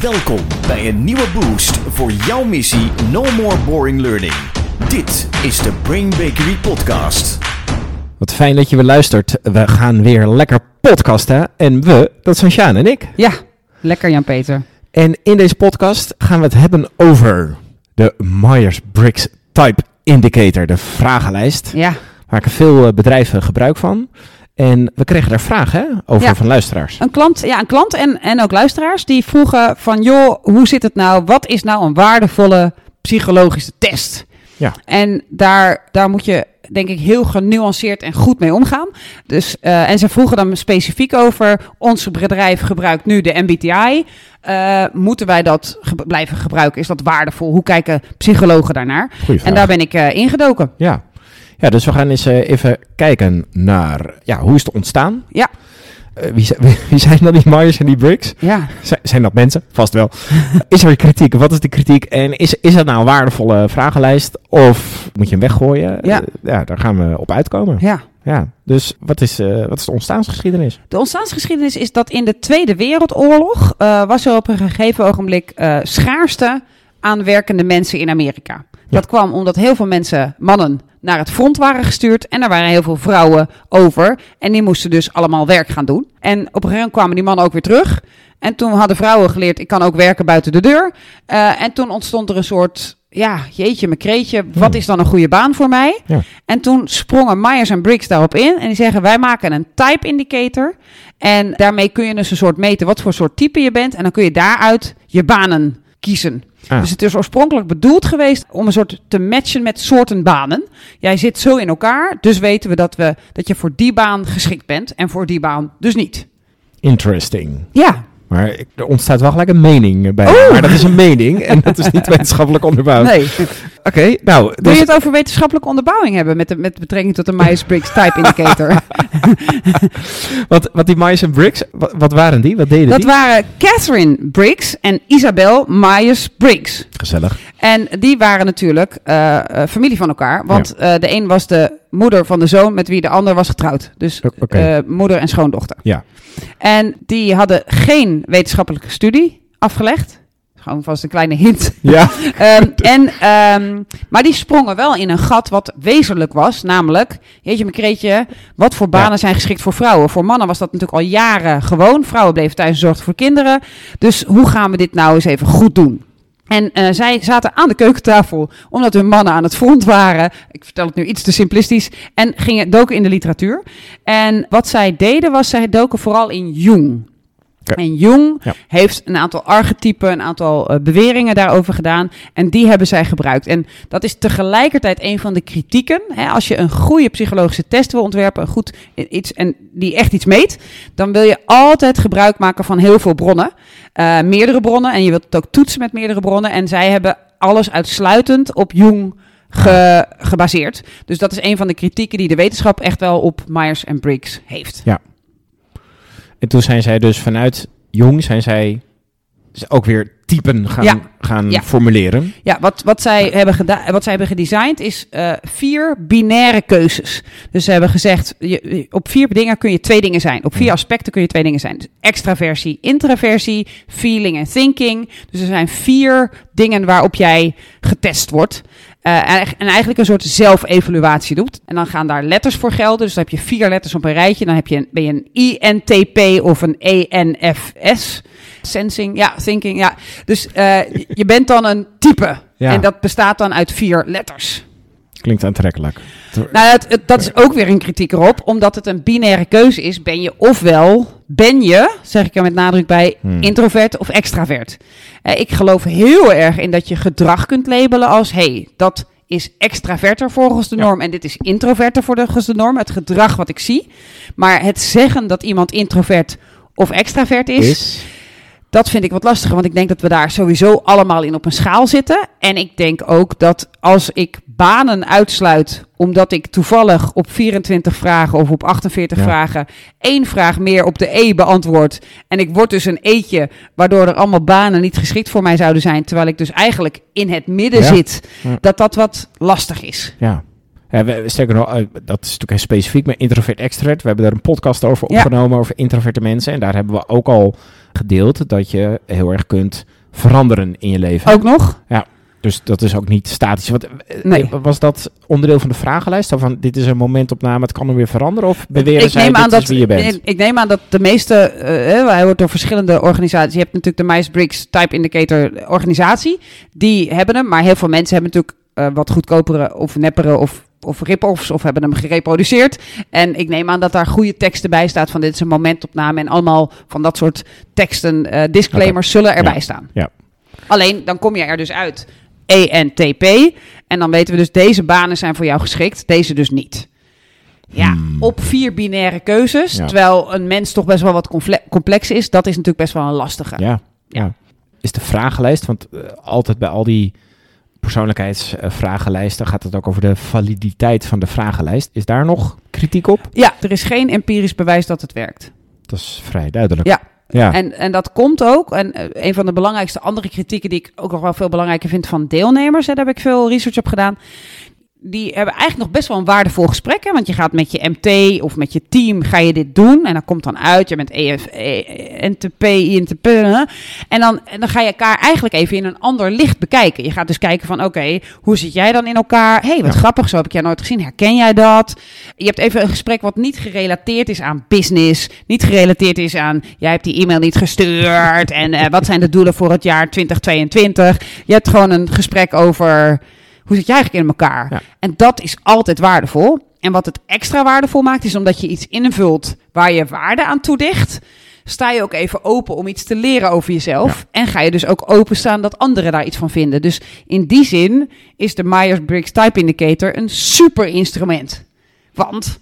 Welkom bij een nieuwe boost voor jouw missie No More Boring Learning. Dit is de Brain Bakery Podcast. Wat fijn dat je weer luistert. We gaan weer lekker podcasten. En we, dat zijn Sjaan en ik. Ja, lekker Jan-Peter. En in deze podcast gaan we het hebben over de Myers-Briggs Type Indicator, de vragenlijst. Ja, Waar maken veel eh, bedrijven gebruik van. En we kregen daar vragen hè, over Ja. van luisteraars. een klant, ja, een klant en, en ook luisteraars die vroegen van... joh, hoe zit het nou? Wat is nou een waardevolle psychologische test? Ja. En daar, daar moet je, denk ik, heel genuanceerd en goed mee omgaan. Dus, eh, en ze vroegen dan specifiek over... ons bedrijf gebruikt nu de MBTI. Eh, moeten wij dat ge- blijven gebruiken? Is dat waardevol? Hoe kijken psychologen daarnaar? En daar ben ik eh, ingedoken. Ja. Ja, dus we gaan eens eh, even kijken naar ja, hoe is het ontstaan? Ja. Eh, wie, zijn, wie zijn dan die Myers en die Briggs? Ja, Zijn, zijn dat mensen? Vast wel. is er kritiek? Wat is de kritiek? En is, is dat nou een waardevolle vragenlijst? Of moet je hem weggooien? Ja. Eh, ja, daar gaan we op uitkomen. ja. Ja, dus wat is, wat is de ontstaansgeschiedenis? De ontstaansgeschiedenis is dat in de Tweede Wereldoorlog was er op een gegeven ogenblik schaarste aan werkende mensen in Amerika. Dat kwam omdat heel veel mensen, mannen, naar het front waren gestuurd en er waren heel veel vrouwen over. En die moesten dus allemaal werk gaan doen. En op een gegeven moment kwamen die mannen ook weer terug. En toen hadden vrouwen geleerd, ik kan ook werken buiten de deur. Eh, en toen ontstond er een soort, ja, jeetje, mijn kreetje, wat is dan een goede baan voor mij? Ja. En toen sprongen Myers en Briggs daarop in en die zeggen, wij maken een type indicator. En daarmee kun je dus een soort meten wat voor soort type je bent. En dan kun je daaruit je banen kiezen. Ah. Dus het is oorspronkelijk bedoeld geweest om een soort te matchen met soorten banen. Jij zit zo in elkaar, dus weten we dat, we dat je voor die baan geschikt bent en voor die baan dus niet. Interesting. Ja, Maar er ontstaat wel gelijk een mening bij. Oh! Maar dat is een mening en dat is niet wetenschappelijk onderbouwd. nee. Oké, nou, Wil dus, je het over wetenschappelijke onderbouwing hebben met, de, met betrekking tot de Myers-Briggs type indicator? wat, wat die Myers en Briggs, wat, wat waren die? Wat deden dat die? waren Catherine Briggs en Isabel Myers-Briggs. Gezellig. En die waren natuurlijk eh, eh, familie van elkaar. Want eh, de een was de moeder van de zoon met wie de ander was getrouwd. Dus moeder en schoondochter. Ja. En die hadden geen wetenschappelijke studie afgelegd. Gewoon vast een kleine hint. Ja. Ehm, en, ehm, maar die sprongen wel in een gat wat wezenlijk was. Namelijk, jeetje mijn kreetje, wat voor banen Ja. zijn geschikt voor vrouwen? Voor mannen was dat natuurlijk al jaren gewoon. Vrouwen bleven thuis en zorgden voor kinderen. Dus hoe gaan we dit nou eens even goed doen? En eh, zij zaten aan de keukentafel omdat hun mannen aan het front waren. Ik vertel het nu iets te simplistisch. En gingen doken in de literatuur. En wat zij deden was, zij doken vooral in Jung. En Jung Ja. heeft een aantal archetypen, een aantal eh, beweringen daarover gedaan. En die hebben zij gebruikt. En dat is tegelijkertijd een van de kritieken. Hè, als je een goede psychologische test wil ontwerpen, een goed iets, en die echt iets meet, dan wil je altijd gebruik maken van heel veel bronnen. Eh, meerdere bronnen. En je wilt het ook toetsen met meerdere bronnen. En zij hebben alles uitsluitend op Jung ge- gebaseerd. Dus dat is een van de kritieken die de wetenschap echt wel op Myers en Briggs heeft. En toen zijn zij dus vanuit jong, zijn zij dus ook weer typen gaan, Ja. gaan Ja. formuleren. Ja, wat, wat, zij hebben gedaan, wat zij hebben gedesigned is eh, vier binaire keuzes. Dus ze hebben gezegd, je, op vier dingen kun je twee dingen zijn. Op vier aspecten kun je twee dingen zijn. Dus extraversie, intraversie, feeling en thinking. Dus er zijn vier dingen waarop jij getest wordt. Eh, en, en eigenlijk een soort zelfevaluatie doet. En dan gaan daar letters voor gelden. Dus dan heb je vier letters op een rijtje. Dan heb je een, ben je een INTP of een ENFS. Sensing, ja, thinking, ja. Dus eh, je bent dan een type. Ja. En dat bestaat dan uit vier letters. Klinkt aantrekkelijk. Nou, het, het- dat is ook weer een kritiek erop. Omdat het een binaire keuze is. Ben je ofwel, ben je, zeg ik er met nadruk bij, Hmm. introvert of extravert. Eh, ik geloof heel erg in dat je gedrag kunt labelen als... hey, dat is extraverter volgens de Ja. norm en dit is introverter volgens de norm. Het gedrag wat ik zie. Maar het zeggen dat iemand introvert of extravert is... Is? Dat vind ik wat lastiger, want ik denk dat we daar sowieso allemaal in op een schaal zitten. En ik denk ook dat als ik banen uitsluit, omdat ik toevallig op 24 vragen of op 48 Ja. vragen één vraag meer op de E beantwoord. En ik word dus een eetje, waardoor er allemaal banen niet geschikt voor mij zouden zijn. Terwijl ik dus eigenlijk in het midden Ja. zit, Ja. dat dat wat lastig is. Ja. Ja, we, sterker nog, eh, dat is natuurlijk heel specifiek, maar introvert extrovert. We hebben daar een podcast over Ja. opgenomen over introverte mensen. En daar hebben we ook al gedeeld dat je heel erg kunt veranderen in je leven. Ook nog? Dus dat is ook niet statisch. Wat, eh, Nee. Was dat onderdeel van de vragenlijst? Van dit is een momentopname, het kan dan weer veranderen? Of beweren ik zij neem, aan dat, wie je bent? ik, ik neem aan dat de meeste, eh, hij wordt door verschillende organisaties. Je hebt natuurlijk de Myers-Briggs Type Indicator organisatie. Die hebben hem, maar heel veel mensen hebben natuurlijk eh, wat goedkopere of neppere of, of rip-offs of hebben hem gereproduceerd. En ik neem aan dat daar goede teksten bij staat van dit is een momentopname. En allemaal van dat soort teksten, eh, disclaimers zullen erbij Ja. staan. Ja. Alleen dan kom je er dus uit ENTP. En dan weten we dus deze banen zijn voor jou geschikt, deze dus niet. Ja, Hmm. op vier binaire keuzes. Ja. Terwijl een mens toch best wel wat complex is. Dat is natuurlijk best wel een lastige. Ja, ja. Is de vragenlijst, want eh, altijd bij al die persoonlijkheidsvragenlijsten gaat het ook over de validiteit van de vragenlijst. Is daar nog kritiek op? Ja, er is geen empirisch bewijs dat het werkt. Dat is vrij duidelijk. Ja. ja. En, en dat komt ook. En eh, een van de belangrijkste andere kritieken die ik ook nog wel veel belangrijker vind van deelnemers, hè, daar heb ik veel research op gedaan. Die hebben eigenlijk nog best wel een waardevol gesprek. Hè? Want je gaat met je MT of met je team ga je dit doen. En dan komt dan uit, je bent EF, E- NTP, INTP. hè? En dan, en dan ga je elkaar eigenlijk even in een ander licht bekijken. Je gaat dus kijken van, oké, hoe zit jij dan in elkaar? hey, wat Ja. grappig, zo heb ik jij nooit gezien. Herken jij dat? Je hebt even een gesprek wat niet gerelateerd is aan business. Niet gerelateerd is aan, jij hebt die e-mail niet gestuurd. en eh, wat zijn de doelen voor het jaar 2022? Je hebt gewoon een gesprek over, hoe zit jij eigenlijk in elkaar? Ja. En dat is altijd waardevol. En wat het extra waardevol maakt, is omdat je iets invult waar je waarde aan toedicht. Sta je ook even open om iets te leren over jezelf. En ga je dus ook openstaan dat anderen daar iets van vinden. Dus in die zin is de Myers-Briggs Type Indicator een super instrument. Want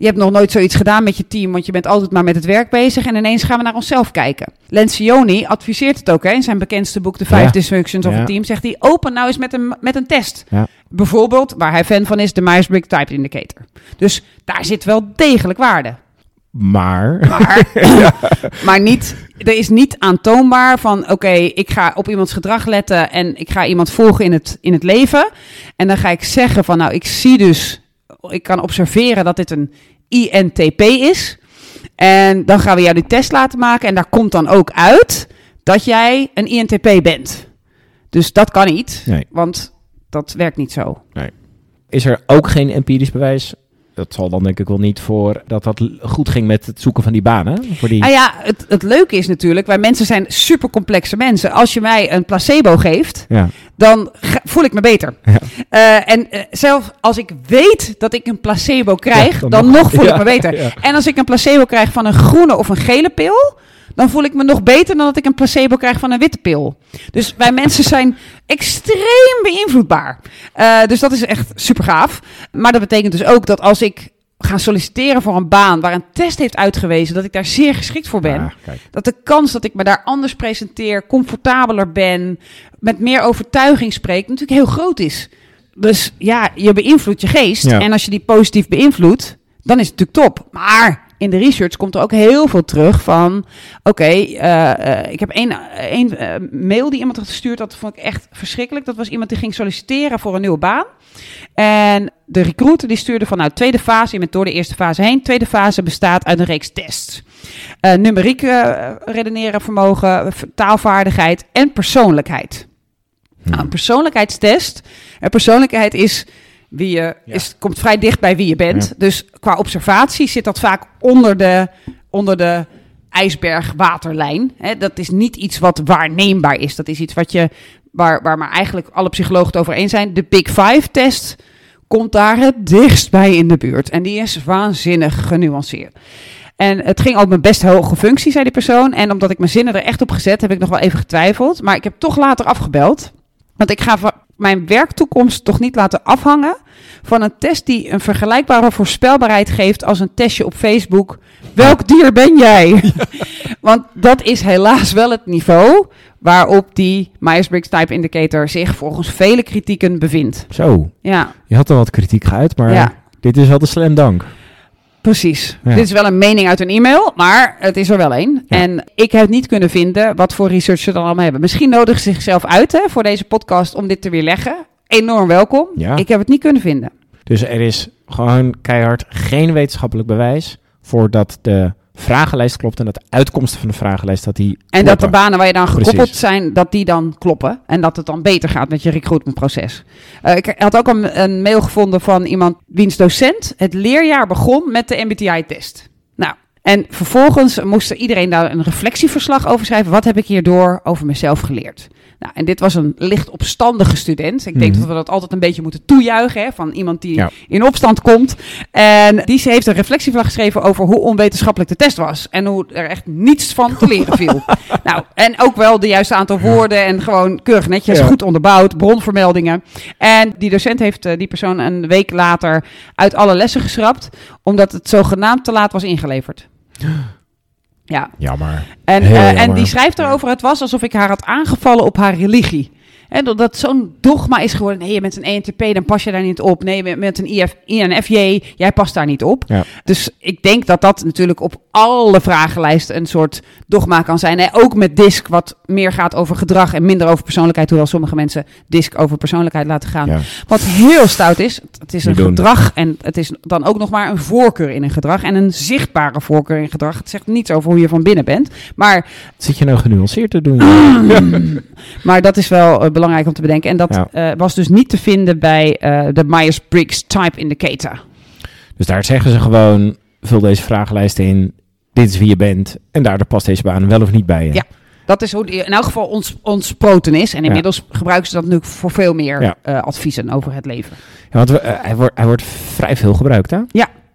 je hebt nog nooit zoiets gedaan met je team, want je bent altijd maar met het werk bezig. En ineens gaan we naar onszelf kijken. Lencioni adviseert het ook hè, in zijn bekendste boek, The Five Ja. Dysfunctions of Ja. a Team. Zegt hij, open nou eens met een, met een test. Ja. Bijvoorbeeld, waar hij fan van is, de Myers-Briggs Type Indicator. Dus daar zit wel degelijk waarde. Maar, Maar, maar niet, er is niet aantoonbaar van, oké, ik ga op iemands gedrag letten en ik ga iemand volgen in het, in het leven. En dan ga ik zeggen van, nou, ik zie dus, ik kan observeren dat dit een INTP is. En dan gaan we jou die test laten maken en daar komt dan ook uit dat jij een INTP bent. Dus dat kan niet, nee. want dat werkt niet zo. Is er ook geen empirisch bewijs? Dat zal dan denk ik wel niet voor dat dat goed ging met het zoeken van die banen. Voor die... Nou ja, het, het leuke is natuurlijk, wij mensen zijn super complexe mensen. Als je mij een placebo geeft, Ja. dan ga- voel ik me beter. Ja. Eh, en eh, zelfs als ik weet dat ik een placebo krijg, Ja, dan dan, nog. nog voel ik me beter. En als ik een placebo krijg van een groene of een gele pil, dan voel ik me nog beter dan dat ik een placebo krijg van een witte pil. Dus wij mensen zijn extreem beïnvloedbaar. Eh, dus dat is echt super gaaf. Maar dat betekent dus ook dat als ik ga solliciteren voor een baan waar een test heeft uitgewezen dat ik daar zeer geschikt voor ben, Ah, dat de kans dat ik me daar anders presenteer, comfortabeler ben, met meer overtuiging spreek, natuurlijk heel groot is. Dus ja, je beïnvloedt je geest. Ja. En als je die positief beïnvloedt, dan is het natuurlijk top. Maar in de research komt er ook heel veel terug van... Oké, eh, eh, ik heb één, één eh, mail die iemand had gestuurd. Dat vond ik echt verschrikkelijk. Dat was iemand die ging solliciteren voor een nieuwe baan. En de recruiter die stuurde van... Nou, tweede fase, je bent door de eerste fase heen. Tweede fase bestaat uit een reeks tests. Eh, numeriek redeneren vermogen, taalvaardigheid en persoonlijkheid. Nou, een persoonlijkheidstest. En persoonlijkheid is wie je Ja. is, komt vrij dicht bij wie je bent. Ja. Dus qua observatie zit dat vaak onder de, onder de ijsbergwaterlijn. Dat is niet iets wat waarneembaar is. Dat is iets wat je, waar, waar maar eigenlijk alle psychologen het over eens zijn. De Big Five-test komt daar het dichtst bij in de buurt. En die is waanzinnig genuanceerd. En het ging ook mijn best hoge functie, zei die persoon. En omdat ik mijn zinnen er echt op gezet, heb ik nog wel even getwijfeld. Maar ik heb toch later afgebeld. Want ik ga mijn werktoekomst toch niet laten afhangen van een test die een vergelijkbare voorspelbaarheid geeft als een testje op Facebook. Welk dier ben jij? Want dat is helaas wel het niveau waarop die Myers-Briggs Type Indicator zich volgens vele kritieken bevindt. Zo, Ja, je had er wat kritiek geuit, maar ja. dit is wel de slam dank. Precies. Ja. Dit is wel een mening uit een e-mail, maar het is er wel een. Ja. En ik heb niet kunnen vinden wat voor research ze dan allemaal hebben. Misschien nodigen ze zichzelf uit hè, voor deze podcast om dit te weerleggen. Enorm welkom. Ja. Ik heb het niet kunnen vinden. Dus er is gewoon keihard geen wetenschappelijk bewijs voor dat de vragenlijst klopt en dat de uitkomsten van de vragenlijst dat die En dat de banen waar je dan gekoppeld Precies. zijn, dat die dan kloppen. En dat het dan beter gaat met je recruitmentproces. Eh, ik had ook een, een mail gevonden van iemand wiens docent het leerjaar begon met de MBTI-test. Nou, en vervolgens moest er iedereen daar een reflectieverslag over schrijven. Wat heb ik hierdoor over mezelf geleerd? Nou, en dit was een licht opstandige student. Ik denk Mhm. dat we dat altijd een beetje moeten toejuichen. Hè, van iemand die Ja. in opstand komt. En die heeft een reflectieverslag geschreven over hoe onwetenschappelijk de test was. En hoe er echt niets van te leren viel. nou, en ook wel de juiste aantal woorden. En gewoon keurig netjes, Ja. goed onderbouwd, bronvermeldingen. En die docent heeft eh, die persoon een week later uit alle lessen geschrapt. Omdat het zogenaamd te laat was ingeleverd. Ja, Jammer. en, eh, en die schrijft erover: het was alsof ik haar had aangevallen op haar religie. En dat zo'n dogma is geworden. Nee, je bent een ENTP, dan pas je daar niet op. Nee, je bent een IF, INFJ, jij past daar niet op. Ja. Dus ik denk dat dat natuurlijk op alle vragenlijsten een soort dogma kan zijn. En ook met DISC, wat meer gaat over gedrag en minder over persoonlijkheid. Hoewel sommige mensen DISC over persoonlijkheid laten gaan. Ja. Wat heel stout is, het is een Niet doen. gedrag en het is dan ook nog maar een voorkeur in een gedrag. En een zichtbare voorkeur in gedrag. Het zegt niets over hoe je van binnen bent. Maar Wat zit je nou genuanceerd te doen? Maar dat is wel eh, belangrijk om te bedenken. En dat Ja. eh, was dus niet te vinden bij eh, de Myers-Briggs Type Indicator. Dus daar zeggen ze gewoon, vul deze vragenlijst in, dit is wie je bent en daardoor past deze baan wel of niet bij je. Ja. Dat is hoe die in elk geval ons, ons proten is. En inmiddels gebruiken ze dat natuurlijk voor veel meer Ja. eh, adviezen over het leven. Ja, want we, hij, wordt, hij wordt vrij veel gebruikt, hè?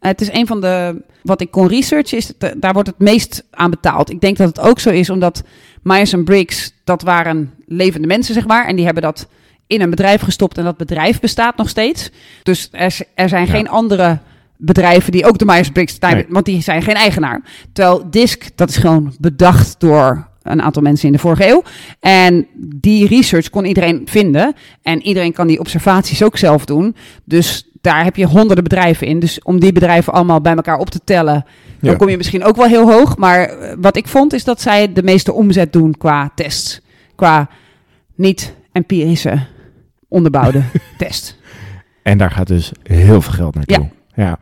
Het is een van de, wat ik kon researchen, is het, eh, daar wordt het meest aan betaald. Ik denk dat het ook zo is, omdat Myers Briggs, dat waren levende mensen, zeg maar. En die hebben dat in een bedrijf gestopt en dat bedrijf bestaat nog steeds. Dus er, er zijn Ja. geen andere bedrijven die ook de Myers Briggs type, Nee. want die zijn geen eigenaar. Terwijl DISC, dat is gewoon bedacht door een aantal mensen in de vorige eeuw. En die research kon iedereen vinden. En iedereen kan die observaties ook zelf doen. Dus daar heb je honderden bedrijven in. Dus om die bedrijven allemaal bij elkaar op te tellen, dan Ja. kom je misschien ook wel heel hoog. Maar eh, wat ik vond is dat zij de meeste omzet doen qua tests. Qua niet empirische onderbouwde test. En daar gaat dus heel veel geld naartoe. Ja.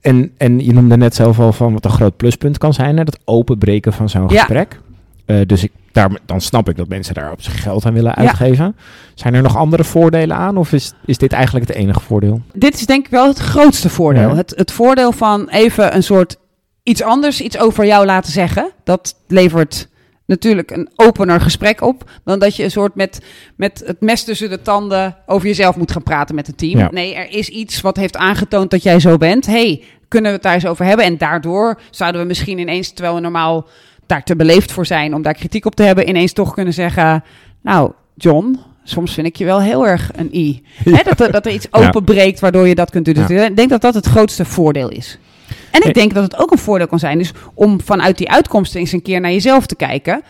En, en je noemde net zelf al van wat een groot pluspunt kan zijn, hè, dat openbreken van zo'n Ja. gesprek. Eh, dus ik, daar, dan snap ik dat mensen daar op zich geld aan willen Ja. uitgeven. Zijn er nog andere voordelen aan of is, is dit eigenlijk het enige voordeel? Dit is denk ik wel het grootste voordeel. Ja. Het, het voordeel van even een soort iets anders, iets over jou laten zeggen. Dat levert natuurlijk een opener gesprek op. Dan dat je een soort met, met het mes tussen de tanden over jezelf moet gaan praten met het team. Ja. Nee, er is iets wat heeft aangetoond dat jij zo bent. hey, kunnen we het daar eens over hebben? En daardoor zouden we misschien ineens, terwijl we normaal daar te beleefd voor zijn om daar kritiek op te hebben, ineens toch kunnen zeggen: Nou, John, soms vind ik je wel heel erg een i. Dat, er, dat er iets openbreekt waardoor je dat kunt doen. Dus ik denk dat dat het grootste voordeel is. En ik denk dat het ook een voordeel kan zijn, dus om vanuit die uitkomsten eens een keer naar jezelf te kijken.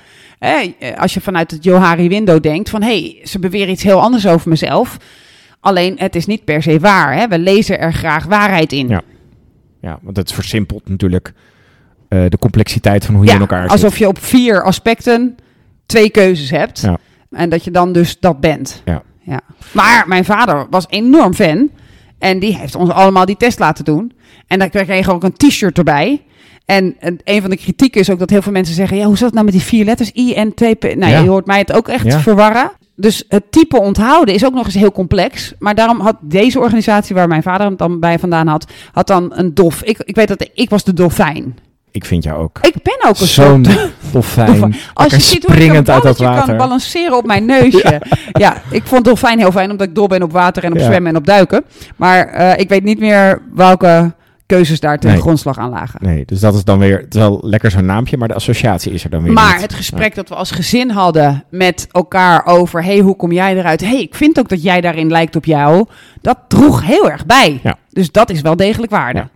Als je vanuit het Johari window denkt van, hé, hey, ze beweren iets heel anders over mezelf. Alleen, het is niet per se waar. Hè? We lezen er graag waarheid in. Ja. Ja, want het versimpelt natuurlijk eh, de complexiteit van hoe je in elkaar zit. alsof je op vier aspecten twee keuzes hebt. Ja. En dat je dan dus dat bent. Ja. Ja. Maar mijn vader was enorm fan. En die heeft ons allemaal die test laten doen. En dan kreeg je ook een t-shirt erbij. En, en een van de kritieken is ook dat heel veel mensen zeggen... Ja, hoe zat het nou met die vier letters? I en T, P? Nou, Ja. je hoort mij het ook echt Ja. verwarren. Dus het type onthouden is ook nog eens heel complex. Maar daarom had deze organisatie waar mijn vader het dan bij vandaan had... had dan een dof... Ik, ik weet dat ik was de dolfijn. Ik vind jou ook. Ik ben ook een Zo'n dolfijn. Als je ziet hoe ik een uit dat balletje kan water. balanceren op mijn neusje. Ja. ik vond dolfijn heel fijn, omdat ik dol ben op water en op Ja. zwemmen en op duiken. Maar eh, ik weet niet meer welke keuzes daar ten Nee. grondslag aan lagen. Nee, dus dat is dan weer het is wel lekker zo'n naampje, maar de associatie is er dan weer Maar niet. het gesprek dat we als gezin hadden met elkaar over... hey, hoe kom jij eruit? hey, ik vind ook dat jij daarin lijkt op jou. Dat droeg heel erg bij. Ja. Dus dat is wel degelijk waarde. Ja.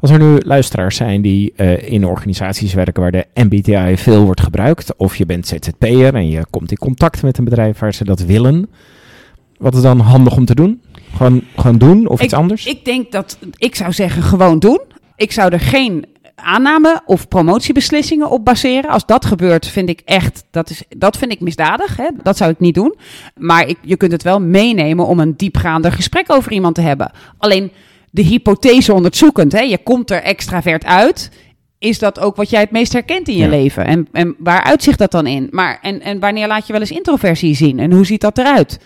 Als er nu luisteraars zijn die eh, in organisaties werken waar de MBTI veel wordt gebruikt, of je bent ZZP'er en je komt in contact met een bedrijf waar ze dat willen, wat is dan handig om te doen? Gewoon, gewoon doen of iets anders? Ik denk dat ik zou zeggen gewoon doen. Ik zou er geen aanname of promotiebeslissingen op baseren. Als dat gebeurt, vind ik echt, dat, is, dat vind ik misdadig. Hè? Dat zou ik niet doen. Maar ik, je kunt het wel meenemen om een diepgaander gesprek over iemand te hebben. Alleen de hypothese onderzoekend, hè? je komt er extravert uit. Is dat ook wat jij het meest herkent in je Ja. leven? En, en waar uitzicht dat dan in? Maar, en, en wanneer laat je wel eens introversie zien? En hoe ziet dat eruit?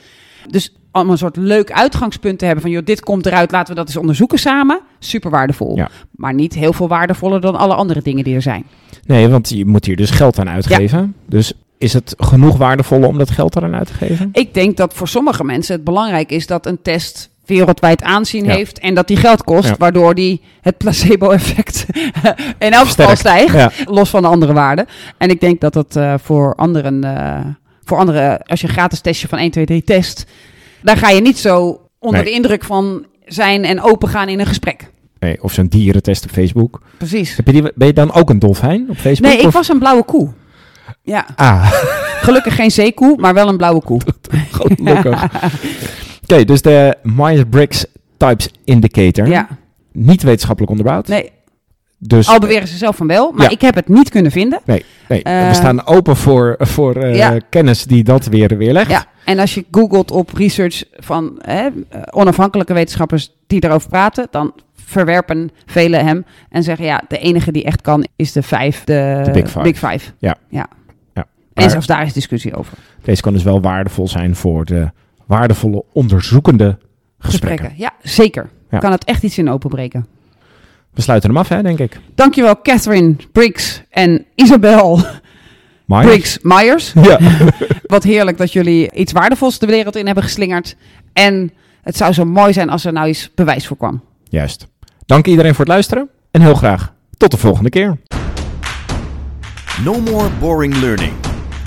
Dus om een soort leuk uitgangspunt te hebben van... joh, dit komt eruit, laten we dat eens onderzoeken samen. Super waardevol. Ja. Maar niet heel veel waardevoller dan alle andere dingen die er zijn. Nee, want je moet hier dus geld aan uitgeven. Dus is het genoeg waardevol om dat geld eraan uit te geven? Ik denk dat voor sommige mensen het belangrijk is dat een test wereldwijd aanzien Ja. heeft en dat die geld kost, Ja. waardoor die het placebo-effect in elk geval stijgt, Ja. los van de andere waarden. En ik denk dat dat eh, voor anderen, eh, voor anderen, als je een gratis testje van 1, 2, 3 test, daar ga je niet zo onder Nee. de indruk van zijn en open gaan in een gesprek. Nee, of zo'n dierentest op Facebook. Precies. Heb je die, ben je dan ook een dolfijn op Facebook? Nee, ik of- was een blauwe koe. Ja, Ah, gelukkig geen zeekoe, maar wel een blauwe koe. gelukkig. Oké, dus de Myers-Briggs Types Indicator. Ja, Niet wetenschappelijk onderbouwd. nee, Dus al beweren ze zelf van wel, maar Ja. ik heb het niet kunnen vinden. nee, nee. Eh, we staan open voor, voor eh, Ja. kennis die dat weer weerlegt. Ja, en als je googelt op research van hè, eh, onafhankelijke wetenschappers die erover praten, dan verwerpen velen hem en zeggen ja, de enige die echt kan is de vijf, de, De Big Five. Ja. ja. Ja. En zelfs daar is discussie over. Deze kan dus wel waardevol zijn voor de waardevolle onderzoekende gesprekken. Ja, zeker. Ja. Kan het echt iets in openbreken. We sluiten hem af, hè, denk ik. Dankjewel Catherine Briggs en Isabel Myers? Briggs Myers. Ja. Wat heerlijk dat jullie iets waardevols de wereld in hebben geslingerd. En het zou zo mooi zijn als er nou eens bewijs voor kwam. Juist. Dank iedereen voor het luisteren. En heel graag tot de volgende keer. No more boring learning.